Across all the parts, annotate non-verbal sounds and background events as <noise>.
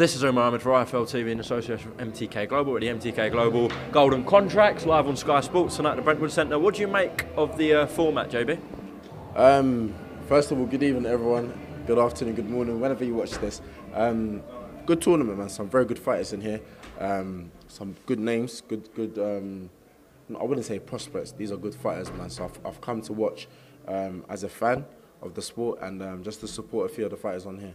This is Omar Ahmed for IFL TV in association with MTK Global at the MTK Global Golden Contracts live on Sky Sports tonight at the Brentwood Centre. What do you make of the uh, format, JB? Um, first of all, good evening, everyone. Good afternoon, good morning, whenever you watch this. Um, good tournament, man. Some very good fighters in here. Um, some good names, good, good. Um, I wouldn't say prospects. These are good fighters, man. So I've, I've come to watch um, as a fan of the sport and um, just to support a few of the fighters on here.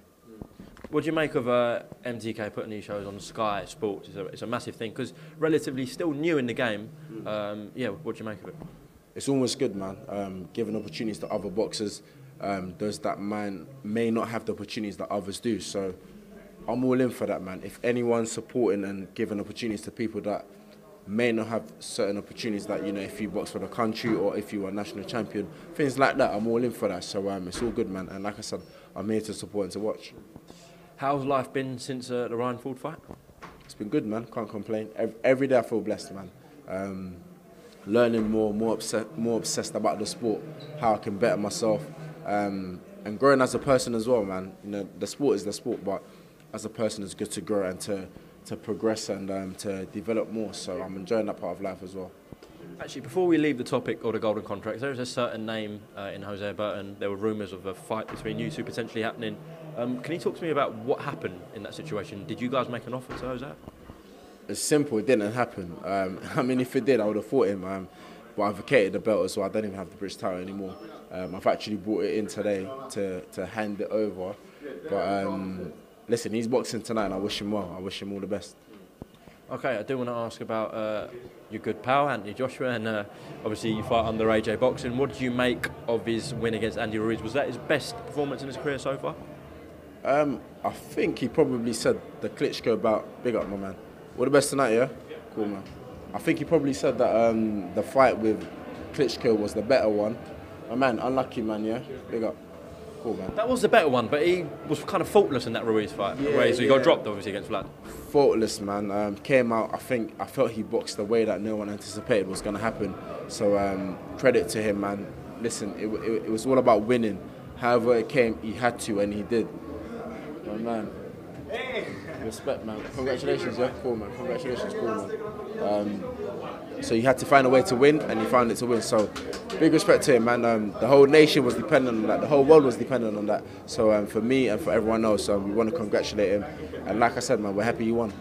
What do you make of uh, MTK putting these shows on Sky Sports? It's a, it's a massive thing because relatively still new in the game. Um, yeah, what do you make of it? it's almost good, man. Um, giving opportunities to other boxers, um, those that man may not have the opportunities that others do. So I'm all in for that, man. If anyone's supporting and giving opportunities to people that may not have certain opportunities that you know if you box for the country or if you are national champion, things like that, I'm all in for that. So um, it's all good, man. And like I said, I'm here to support and to watch. How's life been since uh, the Ryan Ford fight? It's been good, man. Can't complain. Every, every day I feel blessed, man. Um, learning more, more obsessed, more obsessed about the sport, how I can better myself, um, and growing as a person as well, man. You know, the sport is the sport, but as a person, it's good to grow and to to progress and um, to develop more. So I'm enjoying that part of life as well. Actually, before we leave the topic of the Golden Contracts, there is a certain name uh, in Hosea Burton. There were rumours of a fight between you two potentially happening. Um, can you talk to me about what happened in that situation? Did you guys make an offer to Hosea? It's simple. It didn't happen. Um, <laughs> I mean, if it did, I would have fought him. Um, but I've vacated the belt as well. I don't even have the British title anymore. Um, I've actually brought it in today to, to hand it over. But um, listen, he's boxing tonight, and I wish him well. I wish him all the best. Okay, I do want to ask about uh, your good pal, Anthony Joshua, and uh, obviously you fight under AJ Boxing. What did you make of his win against Andy Ruiz? Was that his best performance in his career so far? Um, I think he probably said the Klitschko about big up, my man. All the best tonight, yeah. Cool, man. I think he probably said that um, the fight with Klitschko was the better one. My man, unlucky man, yeah. Big up. Cool, man. That was the better one, but he was kind of faultless in that Ruiz fight. Yeah, Ruiz, so he got dropped obviously against Vlad. Faultless, man. Um, came out. I think I felt he boxed the way that no one anticipated was going to happen. So um, credit to him, man. Listen, it, it, it was all about winning. However it came, he had to, and he did. My man. Respect, man. Congratulations, yeah. Cool, man. Congratulations, cool, man. Um, so you had to find a way to win, and you found it to win. So big respect to him, man. Um, the whole nation was dependent on that. The whole world was dependent on that. So um, for me and for everyone else, um, we want to congratulate him. And like I said, man, we're happy you won.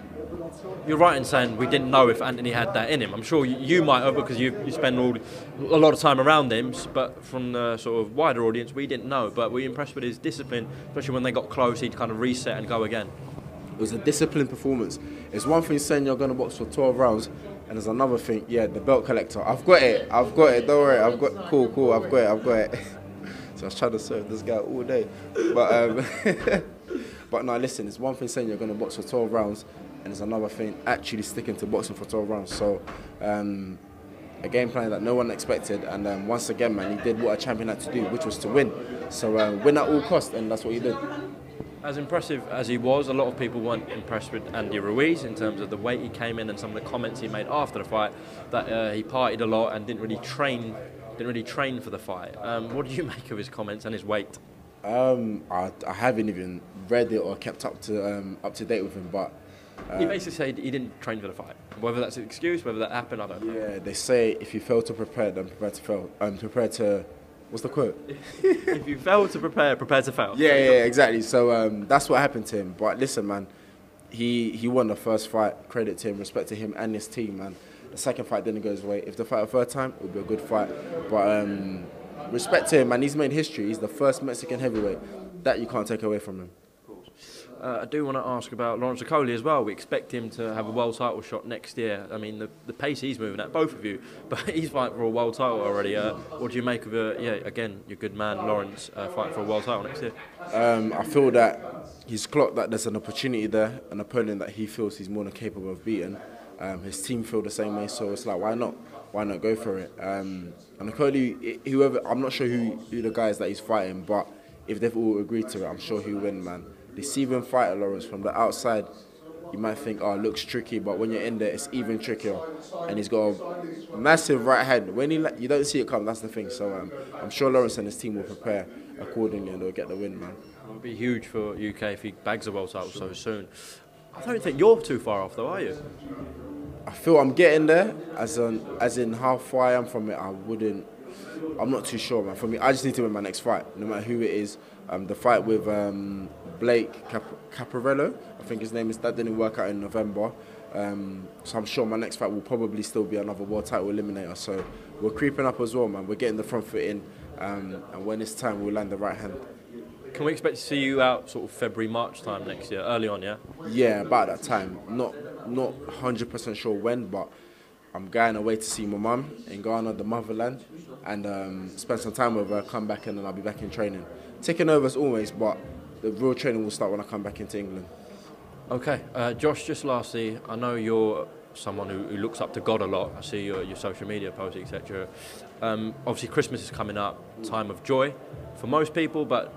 You're right in saying we didn't know if Anthony had that in him. I'm sure you, might have because you, you spend all, a lot of time around him, but from the sort of wider audience, we didn't know. But we were impressed with his discipline, especially when they got close, he'd kind of reset and go again. It was a disciplined performance. It's one thing saying you're going to box for 12 rounds, and there's another thing, yeah, the belt collector. I've got it. I've got it. Don't worry. I've got cool, cool. I've got it. I've got it. <laughs> so I was trying to serve this guy all day, but um, <laughs> but no, listen. It's one thing saying you're going to box for 12 rounds, and it's another thing actually sticking to boxing for 12 rounds. So. Um, a game plan that no one expected, and um, once again, man, he did what a champion had to do, which was to win. So uh, win at all costs, and that's what he did. As impressive as he was, a lot of people weren't impressed with Andy Ruiz in terms of the weight he came in and some of the comments he made after the fight. That uh, he partied a lot and didn't really train, didn't really train for the fight. Um, what do you <laughs> make of his comments and his weight? Um, I, I haven't even read it or kept up to um, up to date with him, but he basically said he didn't train for the fight. Whether that's an excuse, whether that happened, I don't know. yeah, they say if you fail to prepare, then prepare to fail. Um, prepare to, what's the quote? <laughs> if you fail to prepare, prepare to fail. Yeah, yeah, exactly. So um, that's what happened to him. But listen, man, he he won the first fight. Credit to him, respect to him and his team, man. The second fight didn't go his way. If the fight a third time, it would be a good fight. But um, respect to him, man. He's made history. He's the first Mexican heavyweight. That you can't take away from him. Uh, I do want to ask about Lawrence Okoli as well. We expect him to have a world title shot next year. I mean, the, the pace he's moving at, both of you, <laughs> but he's fighting for a world title already. Uh, what do you make of, uh, yeah, again, your good man Lawrence uh, fighting for a world title next year? Um, I feel that he's clocked that there's an opportunity there, an opponent that he feels he's more than capable of beating. Um, his team feel the same way, so it's like, why not? Why not go for it? Um, and Okoli, whoever, I'm not sure who, who the guys that he's fighting, but if they've all agreed to it, I'm sure he'll win, man. Deceiving fighter Lawrence from the outside, you might think, oh, it looks tricky, but when you're in there, it's even trickier. And he's got a massive right hand. When he you don't see it come, that's the thing. So um, I'm sure Lawrence and his team will prepare accordingly and they'll get the win, man. It would be huge for UK if he bags a world title so soon. I don't think you're too far off, though, are you? I feel I'm getting there. As in, as in how far I am from it, I wouldn't. I'm not too sure, man. For me, I just need to win my next fight, no matter who it is. Um, the fight with um, Blake Cap- Caparello, I think his name is. That didn't work out in November. Um, so I'm sure my next fight will probably still be another world title eliminator. So we're creeping up as well, man. We're getting the front foot in, um, and when it's time, we'll land the right hand. Can we expect to see you out sort of February, March time next year, early on, yeah? Yeah, about that time. Not not hundred percent sure when, but I'm going away to see my mum in Ghana, the motherland, and um, spend some time with her. Come back and then I'll be back in training. Taking over as always, but the real training will start when I come back into England. Okay, uh, Josh. Just lastly, I know you're someone who, who looks up to God a lot. I see your, your social media posts, etc. Um, obviously, Christmas is coming up, time of joy for most people, but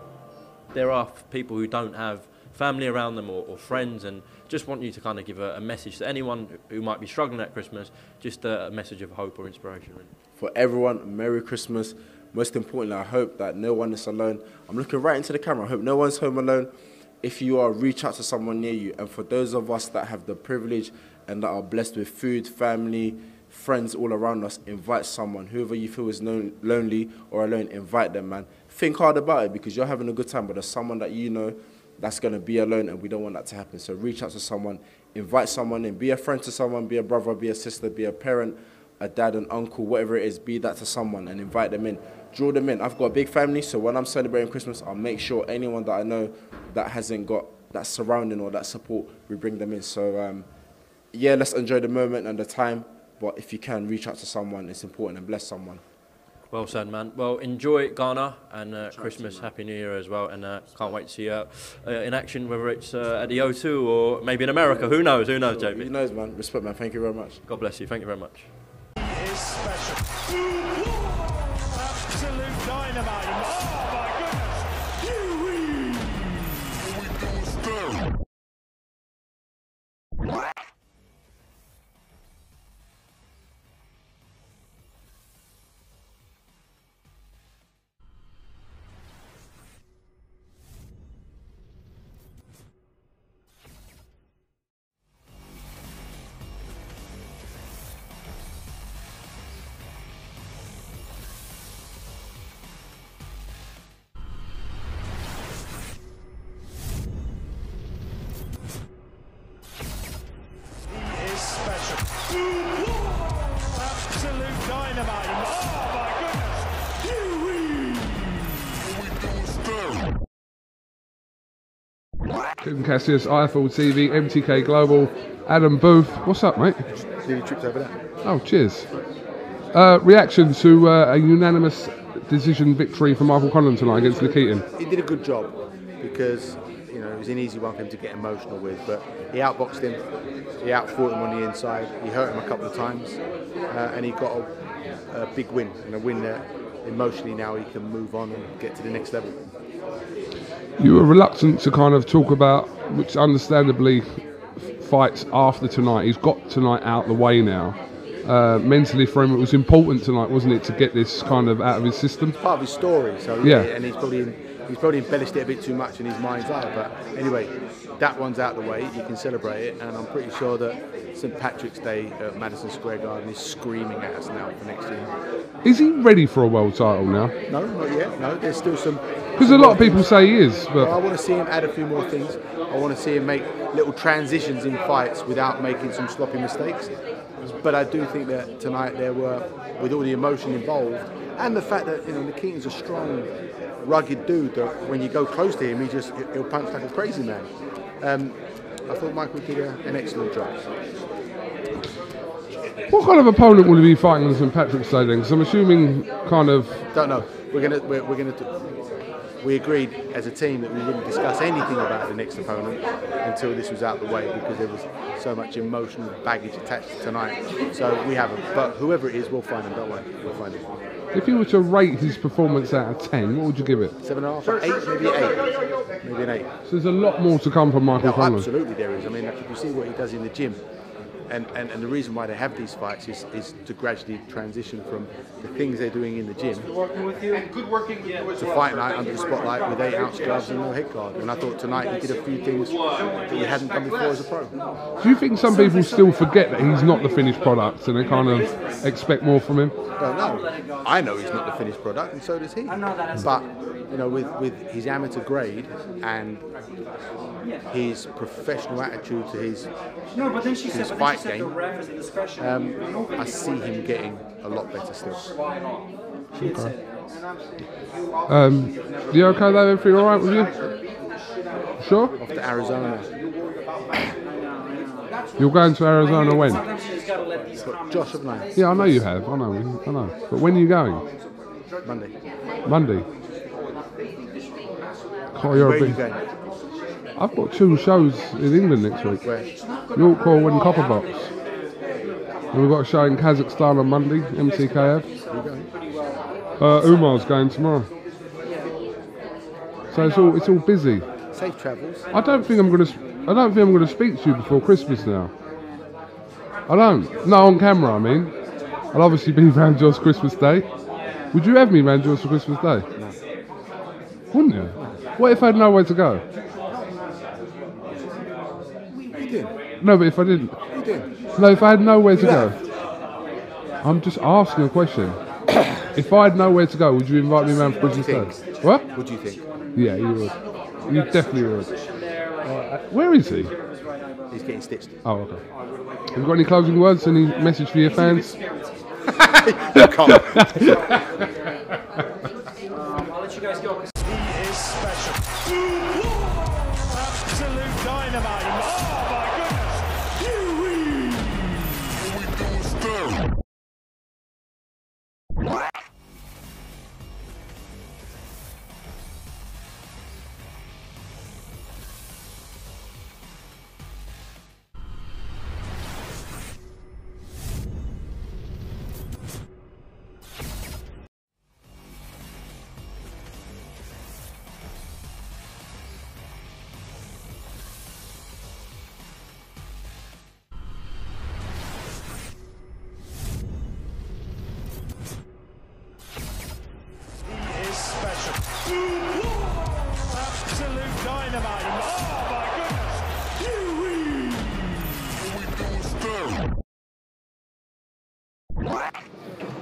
there are people who don't have family around them or, or friends, and just want you to kind of give a, a message to anyone who might be struggling at Christmas, just a, a message of hope or inspiration. For everyone, Merry Christmas. Most importantly, I hope that no one is alone. I'm looking right into the camera. I hope no one's home alone. If you are, reach out to someone near you. And for those of us that have the privilege and that are blessed with food, family, friends all around us, invite someone. Whoever you feel is lon- lonely or alone, invite them, man. Think hard about it because you're having a good time, but there's someone that you know that's going to be alone, and we don't want that to happen. So reach out to someone, invite someone in, be a friend to someone, be a brother, be a sister, be a parent, a dad, an uncle, whatever it is, be that to someone and invite them in. Draw them in. I've got a big family, so when I'm celebrating Christmas, I'll make sure anyone that I know that hasn't got that surrounding or that support, we bring them in. So, um, yeah, let's enjoy the moment and the time. But if you can, reach out to someone. It's important and bless someone. Well said, man. Well, enjoy Ghana and uh, Christmas, Happy New Year as well, and uh, can't wait to see you uh, in action, whether it's uh, at the O2 or maybe in America. Who knows? Who knows, Who JB? knows, man? Respect, man. Thank you very much. God bless you. Thank you very much. Is special. Tim Cassius, IFL TV, MTK Global, Adam Booth. What's up, mate? Nearly tripped over that. Oh, cheers. Uh, reaction to uh, a unanimous decision victory for Michael Conlan tonight against Nikitin. He did a good job because you know it was an easy one for him to get emotional with, but he outboxed him, he outfought him on the inside, he hurt him a couple of times, uh, and he got a, a big win and a win that emotionally now he can move on and get to the next level. You were reluctant to kind of talk about, which understandably, fights after tonight. He's got tonight out the way now. Uh, mentally for him, it was important tonight, wasn't it, to get this kind of out of his system? Part of his story, so Yeah. and he's probably he's probably embellished it a bit too much in his mind's eye. But anyway, that one's out of the way. You can celebrate it, and I'm pretty sure that St Patrick's Day at Madison Square Garden is screaming at us now for next year. Is he ready for a world title now? No, not yet. No, there's still some. Because a lot of people say he is, I want to see him add a few more things. I want to see him make little transitions in fights without making some sloppy mistakes. But I do think that tonight there were, with all the emotion involved, and the fact that you know Nikitin's a strong, rugged dude that when you go close to him, he just he'll punch like a crazy man. Um, I thought Michael did a, an excellent job. what kind of opponent will he be fighting in St Patrick's Day? Because I'm assuming kind of Don't know. We're gonna we're, we're gonna. Do, we agreed as a team that we wouldn't discuss anything about the next opponent until this was out of the way because there was so much emotional baggage attached to tonight. So we haven't. But whoever it is, we'll find him. Don't worry, we'll find him. If you were to rate his performance out of 10, what would you give it? Seven and a half, eight, maybe eight, maybe an eight. So there's a lot more to come from Michael No, Conlan. absolutely there is. I mean, if you see what he does in the gym, and, and, and the reason why they have these fights is, is to gradually transition from the things they're doing in the gym to fight night under the spotlight with eight ounce gloves and no head guard. And I thought tonight he did a few things that he hadn't done before as a pro. Do you think some people still forget that he's not the finished product and they kind of expect more from him? Well, no, I know he's not the finished product, and so does he. But you know, with, with his amateur grade and his professional attitude to his No, but then she said, his but then fight she said the game, ref is a discretion. um, I see him getting a lot better still. She had said that. Um, you okay though? Everything all right with you? Sure. Off to Arizona. You're going to Arizona when? Sometimes you just gotta let these comments. Josh of Yeah, I know you have. I know. I know. But when are you going? Monday. Monday. Oh, you're Where a are you going? I've got two shows in England next week. Where? York Hall and Copperbox. And we've got a show in Kazakhstan on Monday, MCKF. Where you going? Uh, Umar's going tomorrow. So it's all it's all busy. Safe travels. I don't think I'm gonna. I don't think I'm gonna speak to you before Christmas now. I don't. No, on camera. I mean, I'll obviously be <laughs> round yours Christmas Day. Would you have me round yours for Christmas Day? No. Wouldn't you? What if I had nowhere to go? You doing? No, but if I didn't. You doing? No, if I had nowhere to go. I'm just asking a question. <coughs> if I had nowhere to go, would you invite me around for Christmas Day? What? What do you think? Yeah, you would. You definitely would. Uh, where is he? He's getting stitched. Oh, okay. Have you got any closing words? Any message for your fans? <laughs> <laughs> Um, I'll let you guys go. Special. Absolute dynamite.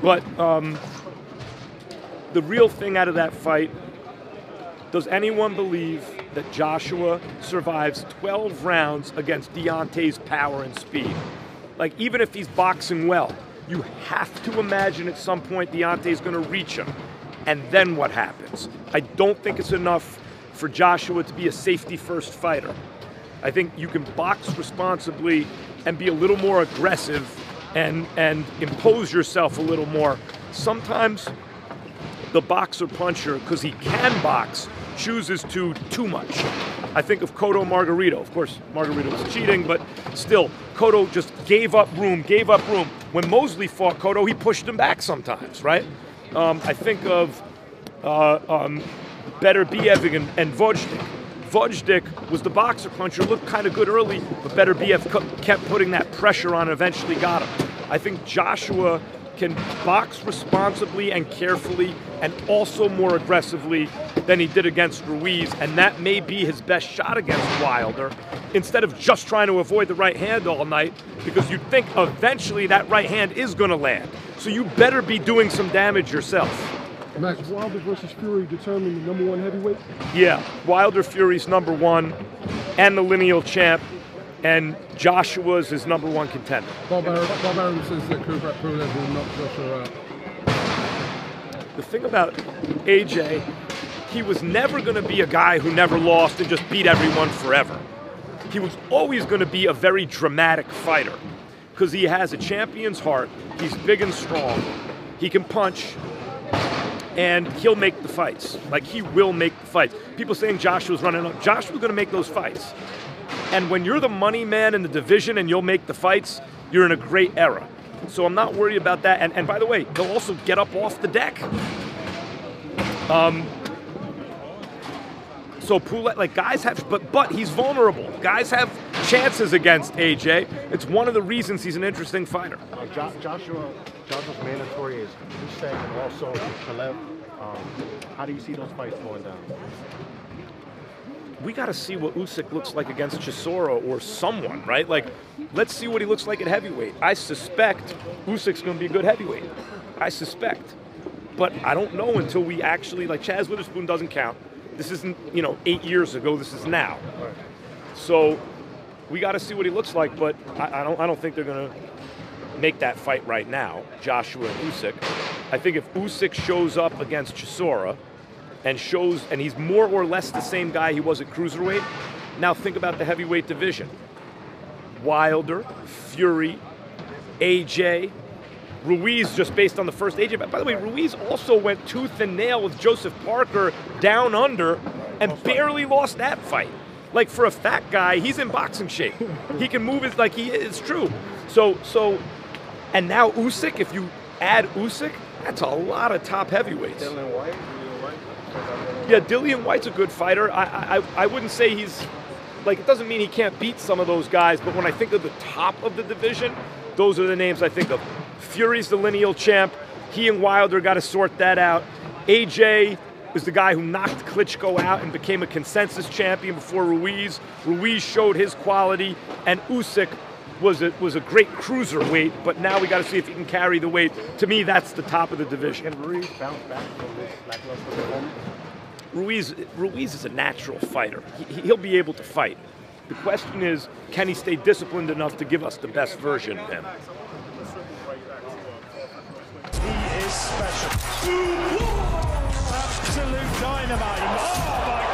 But um, the real thing out of that fight does anyone believe that Joshua survives 12 rounds against Deontay's power and speed? Like, even if he's boxing well, you have to imagine at some point Deontay's going to reach him. And then what happens? I don't think it's enough for Joshua to be a safety first fighter. I think you can box responsibly and be a little more aggressive and, and impose yourself a little more. Sometimes the boxer puncher, because he can box, chooses to too much. I think of Cotto Margarito. Of course, Margarito was cheating, but still, Cotto just gave up room, gave up room. When Mosley fought Cotto, he pushed him back sometimes, right? Um, I think of uh, um, Beterbiev and, and Gvozdyk. Gvozdyk was the boxer puncher, looked kind of good early, but Beterbiev kept putting that pressure on and eventually got him. I think Joshua can box responsibly and carefully and also more aggressively than he did against Ruiz, and that may be his best shot against Wilder, instead of just trying to avoid the right hand all night, because you think eventually that right hand is going to land. So you better be doing some damage yourself. Max, Wilder versus Fury determined the number one heavyweight. Yeah, Wilder Fury's number one and the lineal champ, and Joshua's his number one contender. Bob Arum, Bob Arum says that Kubrat Pulev will knock Joshua out. The thing about AJ, he was never going to be a guy who never lost and just beat everyone forever. He was always going to be a very dramatic fighter because he has a champion's heart. He's big and strong. He can punch, and he'll make the fights. Like he will make the fights. People saying Joshua's running up. Joshua's going to make those fights. And when you're the money man in the division and you'll make the fights, you're in a great era. So I'm not worried about that. And, and by the way, they'll also get up off the deck. Um, so Pulev, like guys have, but but he's vulnerable. Guys have chances against AJ. It's one of the reasons he's an interesting fighter. Uh, jo- Joshua, Joshua's mandatory is Usyk and also Pulev. Um, how do you see those fights going down? we got to see what Usyk looks like against Chisora or someone, right? Like, let's see what he looks like at heavyweight. I suspect Usyk's going to be a good heavyweight. I suspect. But I don't know until we actually, like, Chazz Witherspoon doesn't count. This isn't, you know, eight years ago. This is now. So we got to see what he looks like, but I, I don't, I don't think they're going to make that fight right now, Joshua and Usyk. I think if Usyk shows up against Chisora, and shows, and he's more or less the same guy he was at cruiserweight. Now think about the heavyweight division: Wilder, Fury, AJ, Ruiz. Just based on the first AJ. By the way, Ruiz also went tooth and nail with Joseph Parker down under, and barely lost that fight. Like for a fat guy, he's in boxing shape. He can move it like he is. It's true. So so, and now Usyk. If you add Usyk, that's a lot of top heavyweights. Dillian Whyte? Yeah, Dillian Whyte's a good fighter. I, I, I wouldn't say he's like it doesn't mean he can't beat some of those guys, but when I think of the top of the division, those are the names I think of. Fury's the lineal champ. He and Wilder got to sort that out. AJ is the guy who knocked Klitschko out and became a consensus champion before Ruiz. Ruiz showed his quality, and Usyk was a, was a great cruiserweight, but now we got to see if he can carry the weight. To me, that's the top of the division. Can Ruiz bounce back from this lackluster performance? Ruiz, Ruiz is a natural fighter. He, he'll be able to fight. The question is, can he stay disciplined enough to give us the best version of him? He is special. Absolute dynamite. Oh my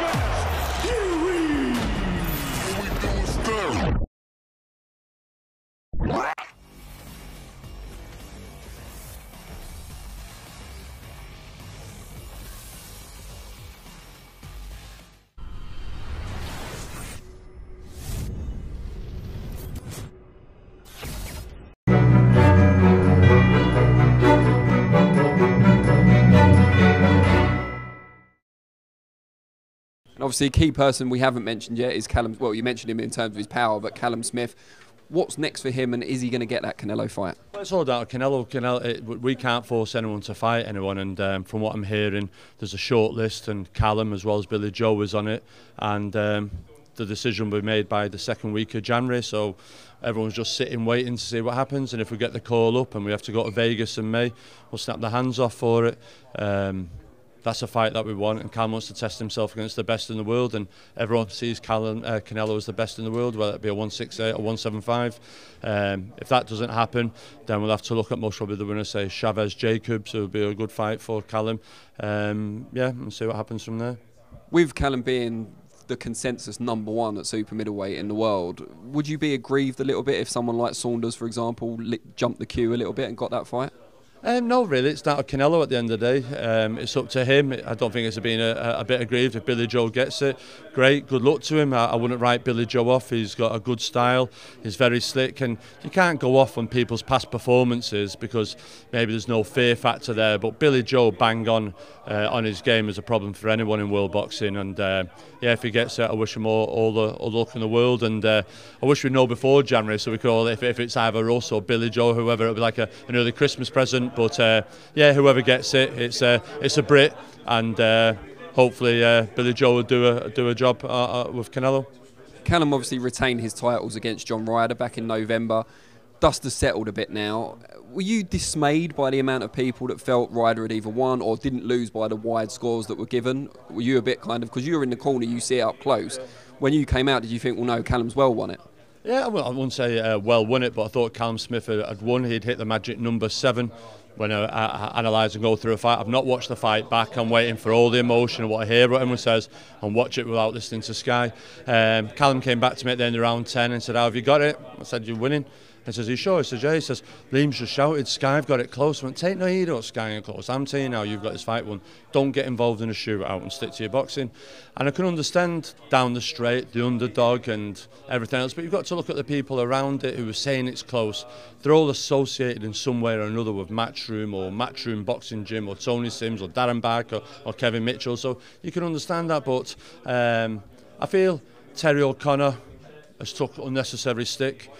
And obviously, a key person we haven't mentioned yet is Callum. Well, you mentioned him in terms of his power, but Callum Smith. What's next for him, and is he going to get that Canelo fight? Well, it's all down to Canelo. Canelo it, we can't force anyone to fight anyone, and um, from what I'm hearing, there's a short list, and Callum as well as Billy Joe is on it, and um, the decision will be made by the second week of January. So everyone's just sitting waiting to see what happens, and if we get the call up and we have to go to Vegas in May, we'll snap the hands off for it. Um, that's a fight that we want, and Callum wants to test himself against the best in the world, and everyone sees Callum, uh, Canelo as the best in the world, whether it be a 168 or 175. Um, if that doesn't happen, then we'll have to look at most probably the winner, say Chavez Jacobs, who would be a good fight for Callum. Um, yeah, and see what happens from there. With Callum being the consensus number one at super middleweight in the world, would you be aggrieved a little bit if someone like Saunders, for example, li- jumped the queue a little bit and got that fight? Um, no, really, it's down to Canelo at the end of the day. Um, it's up to him. I don't think it's been a, a bit aggrieved if Billy Joe gets it. Great, good luck to him. I, I wouldn't write Billy Joe off. He's got a good style. He's very slick, and you can't go off on people's past performances because maybe there's no fear factor there. But Billy Joe bang on uh, on his game is a problem for anyone in world boxing. And uh, yeah, if he gets it, I wish him all, all the all luck in the world. And uh, I wish we'd know before January so we could all, if, if it's either us or Billy Joe, whoever, it'll be like a, an early Christmas present. But uh, yeah, whoever gets it, it's a it's a Brit, and uh, hopefully uh, Billy Joe will do a do a job uh, uh, with Canelo. Callum obviously retained his titles against John Ryder back in November. Dust has settled a bit now. Were you dismayed by the amount of people that felt Ryder had either won or didn't lose by the wide scores that were given? Were you a bit kind of because you were in the corner, you see it up close. When you came out, did you think, well, no, Callum's well won it? Yeah, well, I wouldn't say uh, well won it, but I thought Callum Smith had, had won. He'd hit the magic number seven when I, I, I analyse and go through a fight. I've not watched the fight back. I'm waiting for all the emotion and what I hear, what everyone says, and watch it without listening to Sky. Um, Callum came back to me at the end of round 10 and said, how have you got it? I said, you're winning. And says, Are you sure? He says, Yeah. He says, Liam's just shouted, Sky have got it close. I went, Take no heed of Sky and close. I'm telling you now, you've got this fight one. Don't get involved in a shootout and stick to your boxing. And I can understand down the straight, the underdog and everything else, but you've got to look at the people around it who are saying it's close. They're all associated in some way or another with Matchroom or Matchroom Boxing Gym or Tony Sims or Darren Barker or Kevin Mitchell. So you can understand that, but um, I feel Terry O'Connor has took unnecessary stick.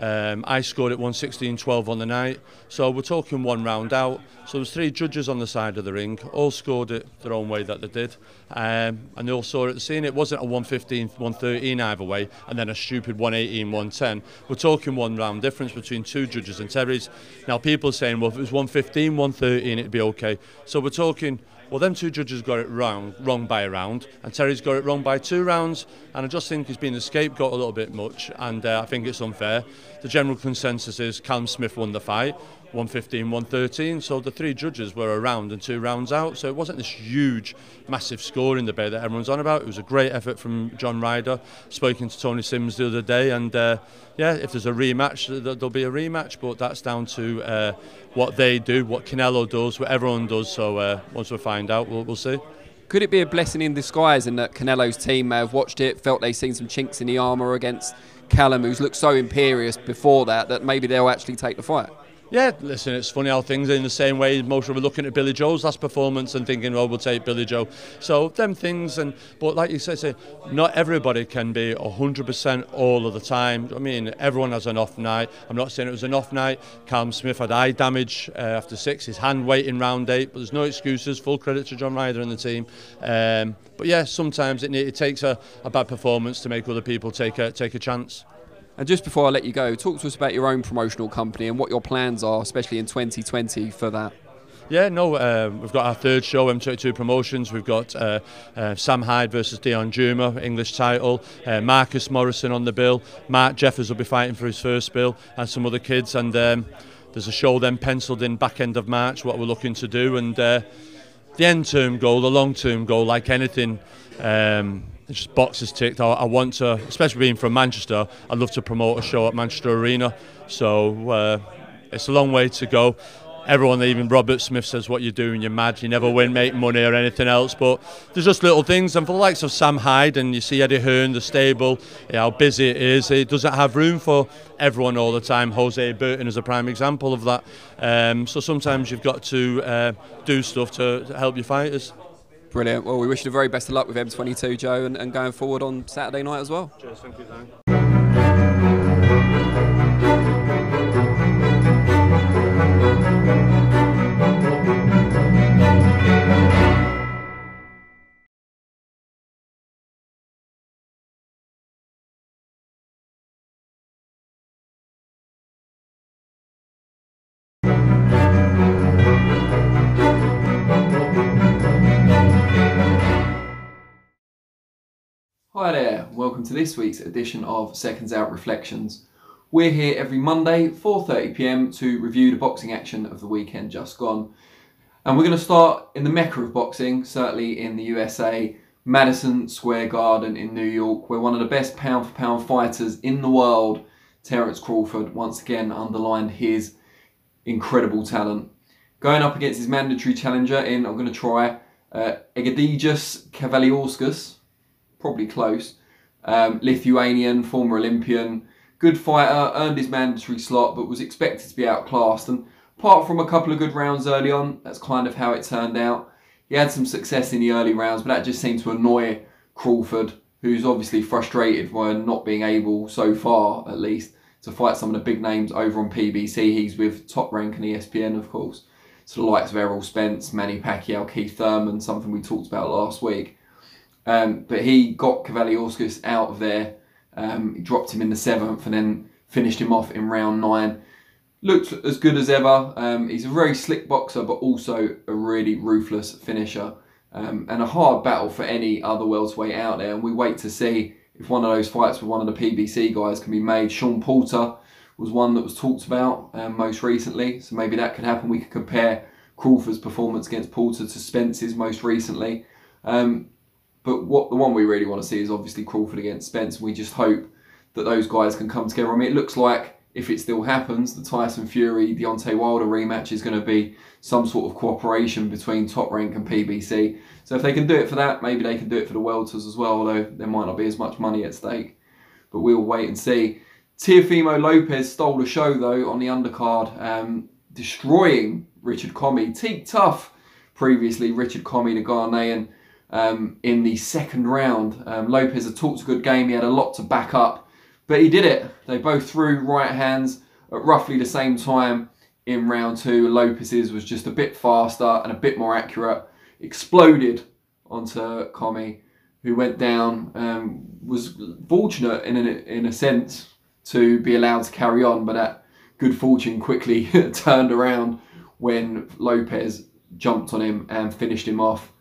Um, I scored at 116-12 on the night, so we're talking one round out. So there's three judges on the side of the ring, all scored it their own way that they did. Um, and they all saw it the scene. It wasn't a 115-113 either way, and then a stupid 118-110. We're talking one round difference between two judges and Terry's. Now people are saying, well, if it was 115-113, it'd be okay. So we're talking well, them two judges got it wrong, by a round, and Terry's got it wrong by two rounds. And I just think he's been the scapegoat a little bit much, and uh, I think it's unfair. The general consensus is Callum Smith won the fight. 115, 113. So the three judges were around and two rounds out. So it wasn't this huge, massive score in the debate that everyone's on about. It was a great effort from John Ryder. Spoken to Tony Sims the other day, and uh, yeah, if there's a rematch, there'll be a rematch. But that's down to uh, what they do, what Canelo does, what everyone does. So uh, once we find out, we'll, we'll see. Could it be a blessing in disguise in that Canelo's team may have watched it, felt they've seen some chinks in the armour against Callum, who's looked so imperious before that, that maybe they'll actually take the fight? Yeah, listen, it's funny how things in the same way most of us looking at Billy Joe's last performance and thinking, well, we'll take Billy Joe. So them things, and but like you said, not everybody can be 100% all of the time. I mean, everyone has an off night. I'm not saying it was an off night. Calm Smith had eye damage uh, after six, his hand weight in round eight, but there's no excuses. Full credit to John Ryder and the team. Um, but yeah, sometimes it, it takes a, a bad performance to make other people take a, take a chance. And just before I let you go, talk to us about your own promotional company and what your plans are, especially in 2020 for that. Yeah, no, uh, we've got our third show, M22 Promotions. We've got uh, uh, Sam Hyde versus Dion Juma, English title. Uh, Marcus Morrison on the bill. Mark Jeffers will be fighting for his first bill, and some other kids. And um, there's a show then penciled in back end of March, what we're looking to do. And uh, the end term goal, the long term goal, like anything. Um, just boxes ticked. I, I, want to, especially being from Manchester, I'd love to promote a show at Manchester Arena. So uh, it's a long way to go. Everyone, even Robert Smith says, "What you're doing, you're mad. You never win, make money or anything else." But there's just little things, and for the likes of Sam Hyde and you see Eddie Hearn, the stable, how busy it is. It doesn't have room for everyone all the time. Hosea Burton is a prime example of that. Um, so sometimes you've got to uh, do stuff to, to help your fighters. Brilliant. Well, we wish you the very best of luck with M22, Joe, and, and going forward on Saturday night as well. Cheers, thank you, Dan. Hi there, welcome to this week's edition of Seconds Out Reflections. We're here every Monday, 4.30pm to review the boxing action of the weekend just gone. And we're going to start in the mecca of boxing, certainly in the USA, Madison Square Garden in New York, where one of the best pound for pound fighters in the world, Terence Crawford, once again underlined his incredible talent. Going up against his mandatory challenger in, I'm going to try, uh, Kavaliauskas, probably close. Um, Lithuanian, former Olympian, good fighter, earned his mandatory slot, but was expected to be outclassed. And apart from a couple of good rounds early on, that's kind of how it turned out. He had some success in the early rounds, but that just seemed to annoy Crawford, who's obviously frustrated by not being able, so far at least, to fight some of the big names over on PBC. He's with Top Rank and ESPN, of course. So the likes of Errol Spence, Manny Pacquiao, Keith Thurman, something we talked about last week. Um, but he got Kavaliauskas out of there. Um, dropped him in the seventh and then finished him off in round nine. Looked as good as ever. Um, he's a very slick boxer, but also a really ruthless finisher. Um, and a hard battle for any other welterweight out there. And we wait to see if one of those fights with one of the PBC guys can be made. Sean Porter was one that was talked about um, most recently. So maybe that could happen. We could compare Crawford's performance against Porter to Spence's most recently. Um, but what the one we really want to see is obviously Crawford against Spence. We just hope that those guys can come together. I mean, it looks like if it still happens, the Tyson Fury Deontay Wilder rematch is going to be some sort of cooperation between Top Rank and PBC. So if they can do it for that, maybe they can do it for the welters as well, although there might not be as much money at stake. But we'll wait and see. Teofimo Lopez stole the show though on the undercard, um, destroying Richard Commey. Teak tough previously, Richard Commey, the Ghanaian, um, in the second round. Um, Lopez had talked a good game, he had a lot to back up, but he did it. They both threw right hands at roughly the same time in round two. Lopez's was just a bit faster and a bit more accurate. Exploded onto Commey, who went down. Um, was fortunate in a, in a sense to be allowed to carry on, but that good fortune quickly <laughs> turned around when Lopez jumped on him and finished him off.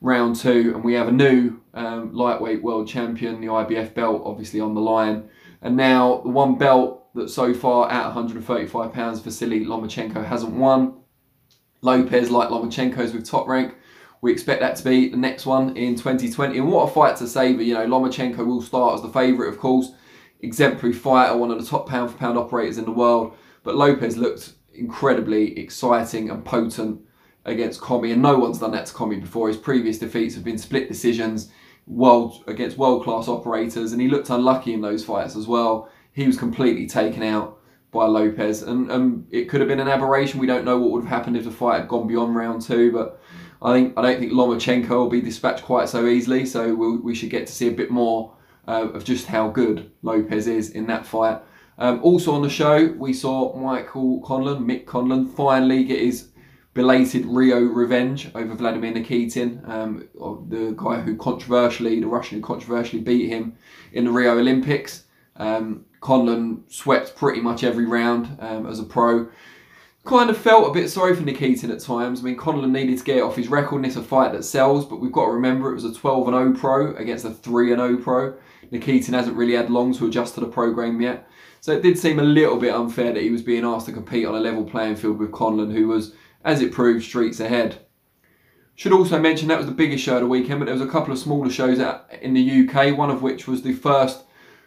Round two, and we have a new um, lightweight world champion, the IBF belt, obviously on the line. And now the one belt that so far at 135 pounds, Vasily Lomachenko hasn't won. Lopez, like Lomachenko's with top rank, we expect that to be the next one in 2020. And what a fight to savour. You know, Lomachenko will start as the favourite, of course. Exemplary fighter, one of the top pound for pound operators in the world. But Lopez looked incredibly exciting and potent against Commey, and no one's done that to Commey before. His previous defeats have been split decisions, world against world class operators, and he looked unlucky in those fights as well. He was completely taken out by Lopez, and, and it could have been an aberration. We don't know what would have happened if the fight had gone beyond round two, but I think I don't think Lomachenko will be dispatched quite so easily. So we'll, we should get to see a bit more uh, of just how good Lopez is in that fight. Um, also on the show, we saw Michael Conlan, Mick Conlan, finally get his belated Rio revenge over Vladimir Nikitin, um, the guy who controversially, the Russian who controversially beat him in the Rio Olympics. Um, Conlan swept pretty much every round um, as a pro. Kind of felt a bit sorry for Nikitin at times. I mean, Conlan needed to get off his record and it's a fight that sells, but we've got to remember it was a 12 0 pro against a 3 0 pro. Nikitin hasn't really had long to adjust to the program yet. So it did seem a little bit unfair that he was being asked to compete on a level playing field with Conlan, who was as it proved, streets ahead. Should also mention that was the biggest show of the weekend, but there was a couple of smaller shows in the UK, one of which was the first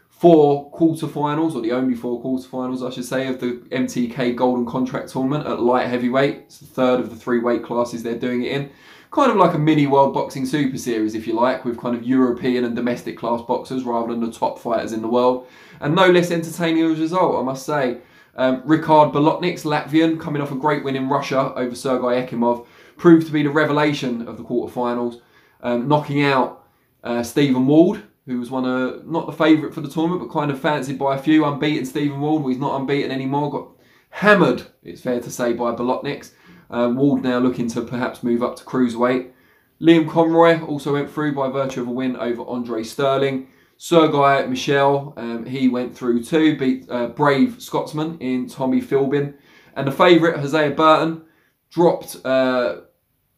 four quarterfinals, or the only four quarterfinals, I should say, of the MTK Golden Contract Tournament at light heavyweight. It's the third of the three weight classes they're doing it in. Kind of like a mini World Boxing Super Series, if you like, with kind of European and domestic class boxers rather than the top fighters in the world. And no less entertaining as a result, I must say. Um, Ricard Bolotniks, Latvian, coming off a great win in Russia over Sergei Ekimov, proved to be the revelation of the quarterfinals, um, knocking out uh, Stephen Ward, who was one of not the favourite for the tournament, but kind of fancied by a few. Unbeaten Stephen Ward, well, he's not unbeaten anymore. Got hammered, it's fair to say, by Bolotniks. Uh, Ward now looking to perhaps move up to cruiserweight. Liam Conroy also went through by virtue of a win over Andre Sterling. Sergei Michel, um, he went through too, beat uh, brave Scotsman in Tommy Philbin. And the favourite, Hosea Burton, dropped uh,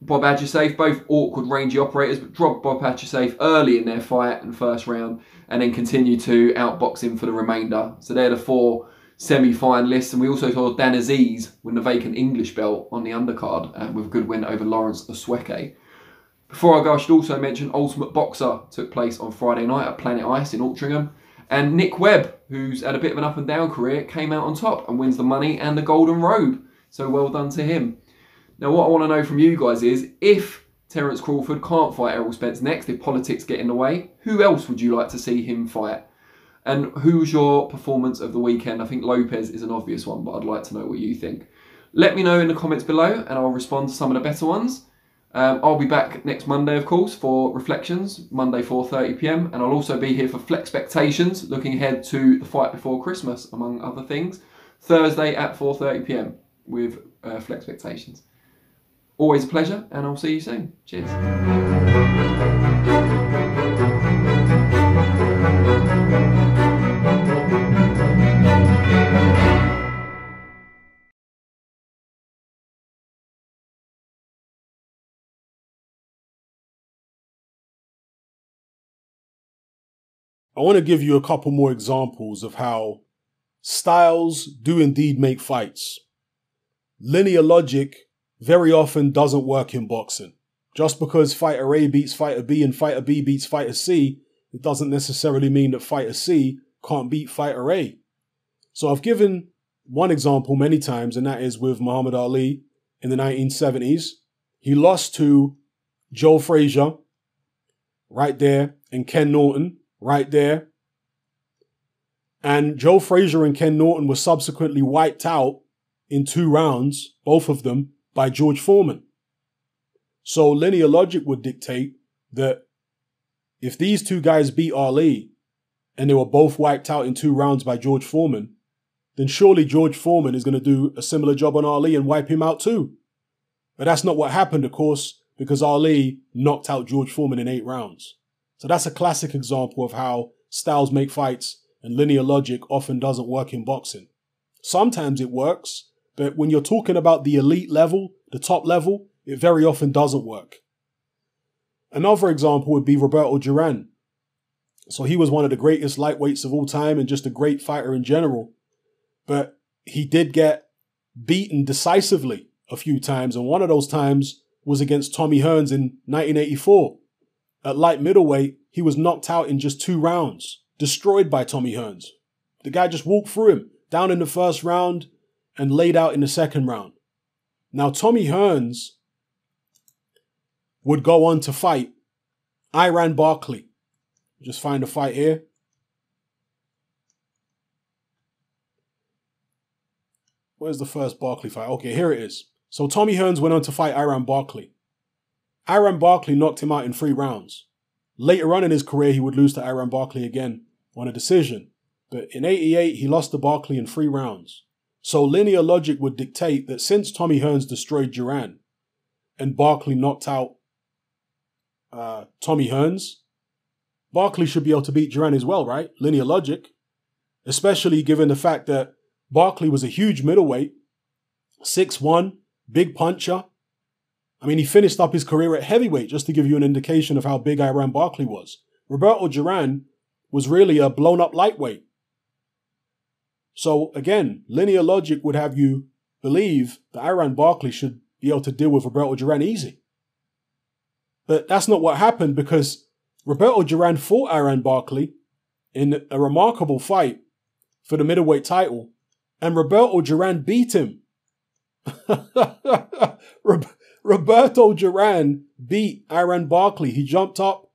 Bob Ajisafe, both awkward, rangy operators, but dropped Bob Ajisafe early in their fight in the first round and then continued to outbox him for the remainder. So they're the four semi-finalists. And we also saw Dan Azeez win the vacant English belt on the undercard uh, with a good win over Lawrence Osueke. Before I go, I should also mention Ultimate Boxer took place on Friday night at Planet Ice in Altrincham. And Nick Webb, who's had a bit of an up and down career, came out on top and wins the money and the golden robe. So well done to him. Now, what I want to know from you guys is if Terence Crawford can't fight Errol Spence next, if politics get in the way, who else would you like to see him fight? And who's your performance of the weekend? I think Lopez is an obvious one, but I'd like to know what you think. Let me know in the comments below and I'll respond to some of the better ones. Um, I'll be back next Monday, of course, for reflections, Monday 4:30 p.m. And I'll also be here for Flex Expectations, looking ahead to the fight before Christmas, among other things. Thursday at 4:30 p.m. with uh, Flex Expectations. Always a pleasure, and I'll see you soon. Cheers. I want to give you a couple more examples of how styles do indeed make fights. Linear logic very often doesn't work in boxing. Just because fighter A beats fighter B and fighter B beats fighter C, it doesn't necessarily mean that fighter C can't beat fighter A. So I've given one example many times, and that is with Muhammad Ali in the 1970s. He lost to Joe Frazier right there and Ken Norton right there. And Joe Frazier and Ken Norton were subsequently wiped out in two rounds, both of them, by George Foreman. So linear logic would dictate that if these two guys beat Ali and they were both wiped out in two rounds by George Foreman, then surely George Foreman is going to do a similar job on Ali and wipe him out too. But that's not what happened, of course, because Ali knocked out George Foreman in eight rounds. So that's a classic example of how styles make fights and linear logic often doesn't work in boxing. Sometimes it works, but when you're talking about the elite level, the top level, it very often doesn't work. Another example would be Roberto Duran. So he was one of the greatest lightweights of all time and just a great fighter in general. But he did get beaten decisively a few times, and one of those times was against Tommy Hearns in 1984. At light middleweight, he was knocked out in just two rounds, destroyed by Tommy Hearns. The guy just walked through him, down in the first round and laid out in the second round. Now, Tommy Hearns would go on to fight Iran Barkley. Just find a fight here. Where's the first Barkley fight? Okay, here it is. So Tommy Hearns went on to fight Iran Barkley. Iran Barkley knocked him out in three rounds. Later on in his career, he would lose to Iran Barkley again on a decision. But in 88, he lost to Barkley in three rounds. So linear logic would dictate that since Tommy Hearns destroyed Duran and Barkley knocked out uh, Tommy Hearns, Barkley should be able to beat Duran as well, right? Linear logic. Especially given the fact that Barkley was a huge middleweight, 6'1, big puncher. I mean, he finished up his career at heavyweight, just to give you an indication of how big Iran Barkley was. Roberto Duran was really a blown up lightweight. So again, linear logic would have you believe that Iran Barkley should be able to deal with Roberto Duran easy. But that's not what happened because Roberto Duran fought Iran Barkley in a remarkable fight for the middleweight title, and Roberto Duran beat him. <laughs> Roberto Duran beat Iran Barkley. He jumped up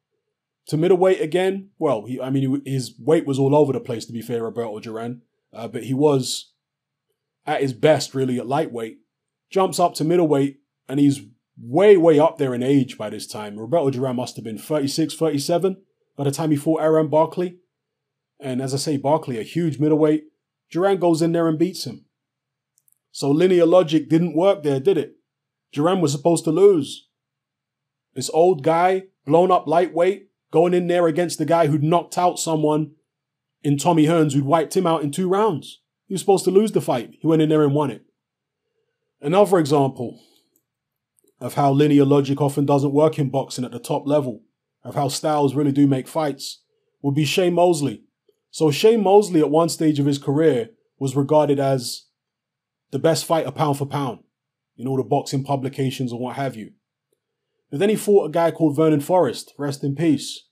to middleweight again. Well, he, I mean, he, his weight was all over the place, to be fair, Roberto Duran, uh, but he was at his best, really, at lightweight. Jumps up to middleweight, and he's way, way up there in age by this time. Roberto Duran must have been 36, 37 by the time he fought Iran Barkley. And as I say, Barkley, a huge middleweight. Duran goes in there and beats him. So linear logic didn't work there, did it? Duran was supposed to lose. This old guy, blown up lightweight, going in there against the guy who'd knocked out someone in Tommy Hearns who'd wiped him out in two rounds. He was supposed to lose the fight. He went in there and won it. Another example of how linear logic often doesn't work in boxing at the top level, of how styles really do make fights, would be Shane Mosley. So Shane Mosley at one stage of his career was regarded as the best fighter pound for pound in all the boxing publications and what have you. But then he fought a guy called Vernon Forrest, rest in peace.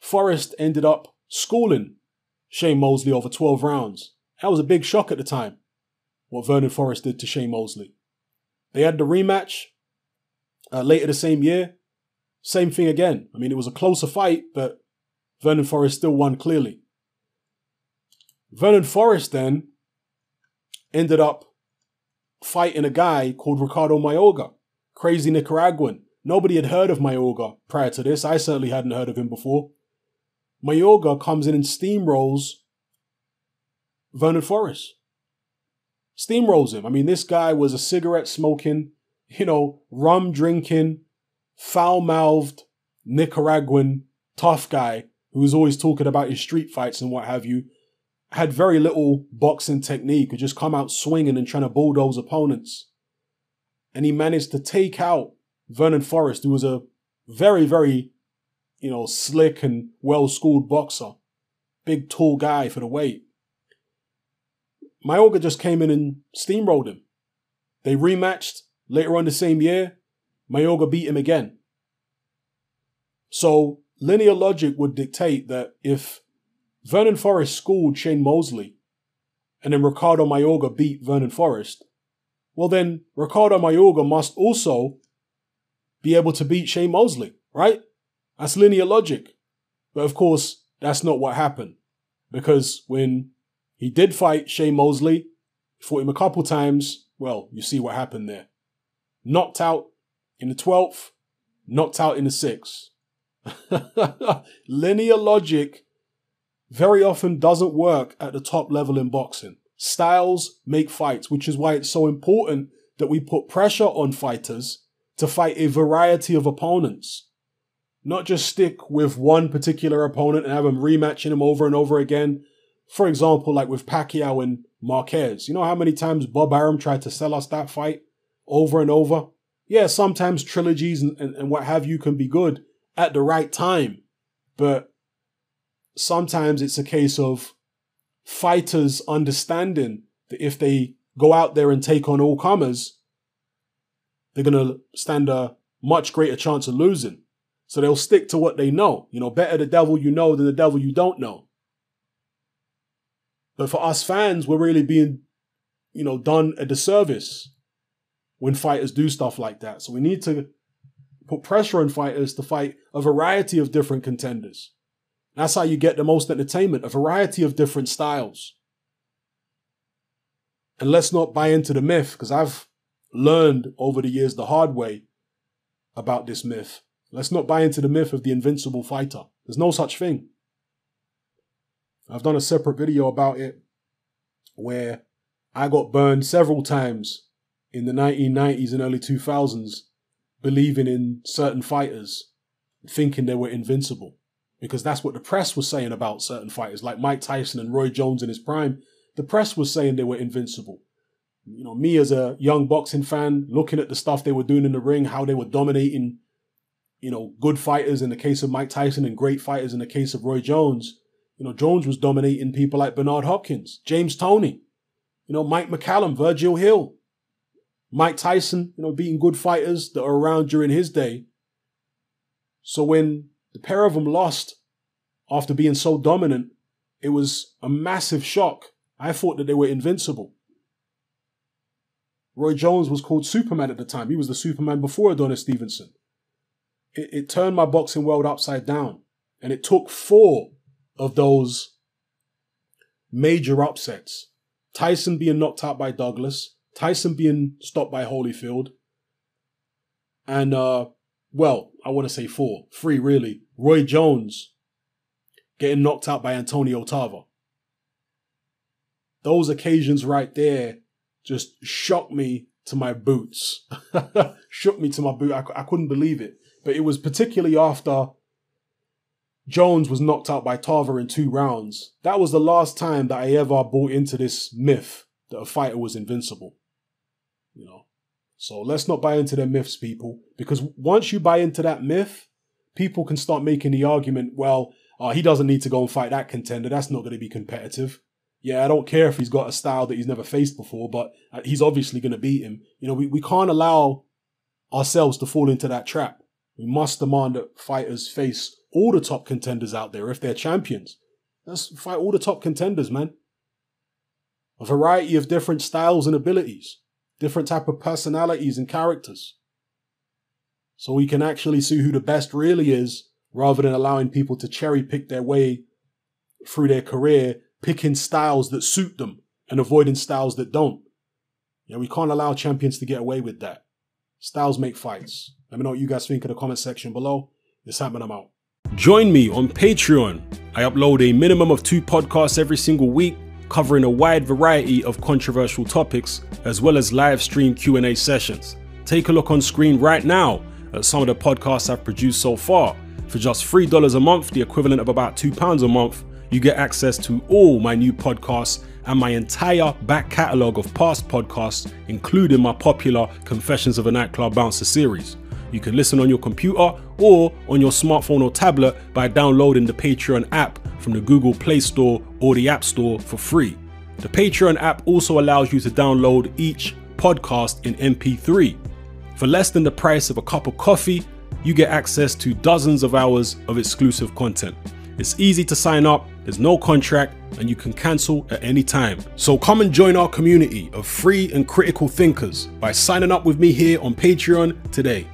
Forrest ended up schooling Shane Mosley over 12 rounds. That was a big shock at the time, what Vernon Forrest did to Shane Mosley. They had the rematch uh, later the same year. Same thing again. I mean, it was a closer fight, but Vernon Forrest still won clearly. Vernon Forrest then ended up fighting a guy called Ricardo Mayorga, crazy Nicaraguan. Nobody had heard of Mayorga prior to this. I certainly hadn't heard of him before. Mayorga comes in and steamrolls Vernon Forrest. Steamrolls him. I mean, this guy was a cigarette smoking, you know, rum drinking, foul mouthed Nicaraguan tough guy who was always talking about his street fights and what have you. Had very little boxing technique, could just come out swinging and trying to bulldoze opponents. And he managed to take out Vernon Forrest, who was a very, very, you know, slick and well schooled boxer. Big, tall guy for the weight. Mayorga just came in and steamrolled him. They rematched later on the same year. Mayorga beat him again. So linear logic would dictate that if Vernon Forrest schooled Shane Mosley and then Ricardo Mayorga beat Vernon Forrest, well then Ricardo Mayorga must also be able to beat Shane Mosley, right? That's linear logic. But of course, that's not what happened. Because when he did fight Shane Mosley, fought him a couple times, well, you see what happened there. Knocked out in the 12th, knocked out in the 6th. <laughs> linear logic very often doesn't work at the top level in boxing. Styles make fights, which is why it's so important that we put pressure on fighters to fight a variety of opponents. Not just stick with one particular opponent and have them rematching him over and over again. For example, like with Pacquiao and Marquez. You know how many times Bob Arum tried to sell us that fight over and over? Yeah, sometimes trilogies and, and, and what have you can be good at the right time. But sometimes it's a case of fighters understanding that if they go out there and take on all comers, they're going to stand a much greater chance of losing. So they'll stick to what they know. You know, better the devil you know than the devil you don't know. But for us fans, we're really being, you know, done a disservice when fighters do stuff like that. So we need to put pressure on fighters to fight a variety of different contenders. That's how you get the most entertainment, a variety of different styles. And let's not buy into the myth, because I've learned over the years the hard way about this myth. Let's not buy into the myth of the invincible fighter. There's no such thing. I've done a separate video about it where I got burned several times in the 1990s and early 2000s believing in certain fighters, thinking they were invincible. Because that's what the press was saying about certain fighters, like Mike Tyson and Roy Jones in his prime. The press was saying they were invincible you know, me as a young boxing fan, looking at the stuff they were doing in the ring, how they were dominating, you know, good fighters in the case of Mike Tyson and great fighters in the case of Roy Jones. You know, Jones was dominating people like Bernard Hopkins, James Toney, you know, Mike McCallum, Virgil Hill, Mike Tyson, you know, beating good fighters that are around during his day. So when the pair of them lost after being so dominant, it was a massive shock. I thought that they were invincible. Roy Jones was called Superman at the time. He was the Superman before Adonis Stevenson. It, it turned my boxing world upside down. And it took four of those major upsets. Tyson being knocked out by Douglas, Tyson being stopped by Holyfield, and uh, well, I want to say four, three really. Roy Jones getting knocked out by Antonio Tarver. Those occasions right there just shocked me to my boots. <laughs> Shook me to my boot. I, I couldn't believe it. But it was particularly after Jones was knocked out by Tarver in two rounds. That was the last time that I ever bought into this myth that a fighter was invincible. You know. So let's not buy into their myths, people, because once you buy into that myth, people can start making the argument, well, uh, he doesn't need to go and fight that contender. That's not going to be competitive yeah, I don't care if he's got a style that he's never faced before, but uh, he's obviously going to beat him. You know, we, we can't allow ourselves to fall into that trap. We must demand that fighters face all the top contenders out there if they're champions. Let's fight all the top contenders, man. A variety of different styles and abilities, different type of personalities and characters. So we can actually see who the best really is rather than allowing people to cherry pick their way through their career picking styles that suit them and avoiding styles that don't. Yeah, we can't allow champions to get away with that. Styles make fights. Let me know what you guys think in the comment section below. It's happening, I'm out. Join me on Patreon. I upload a minimum of two podcasts every single week covering a wide variety of controversial topics as well as live stream Q&A sessions. Take a look on screen right now at some of the podcasts I've produced so far. For just $3 a month, the equivalent of about £2 a month, you get access to all my new podcasts and my entire back catalogue of past podcasts, including my popular Confessions of a Nightclub Bouncer series. You can listen on your computer or on your smartphone or tablet by downloading the Patreon app from the Google Play Store or the App Store for free. The Patreon app also allows you to download each podcast in MP3. For less than the price of a cup of coffee, you get access to dozens of hours of exclusive content It's easy to sign up, there's no contract, and you can cancel at any time. So come and join our community of free and critical thinkers by signing up with me here on Patreon today.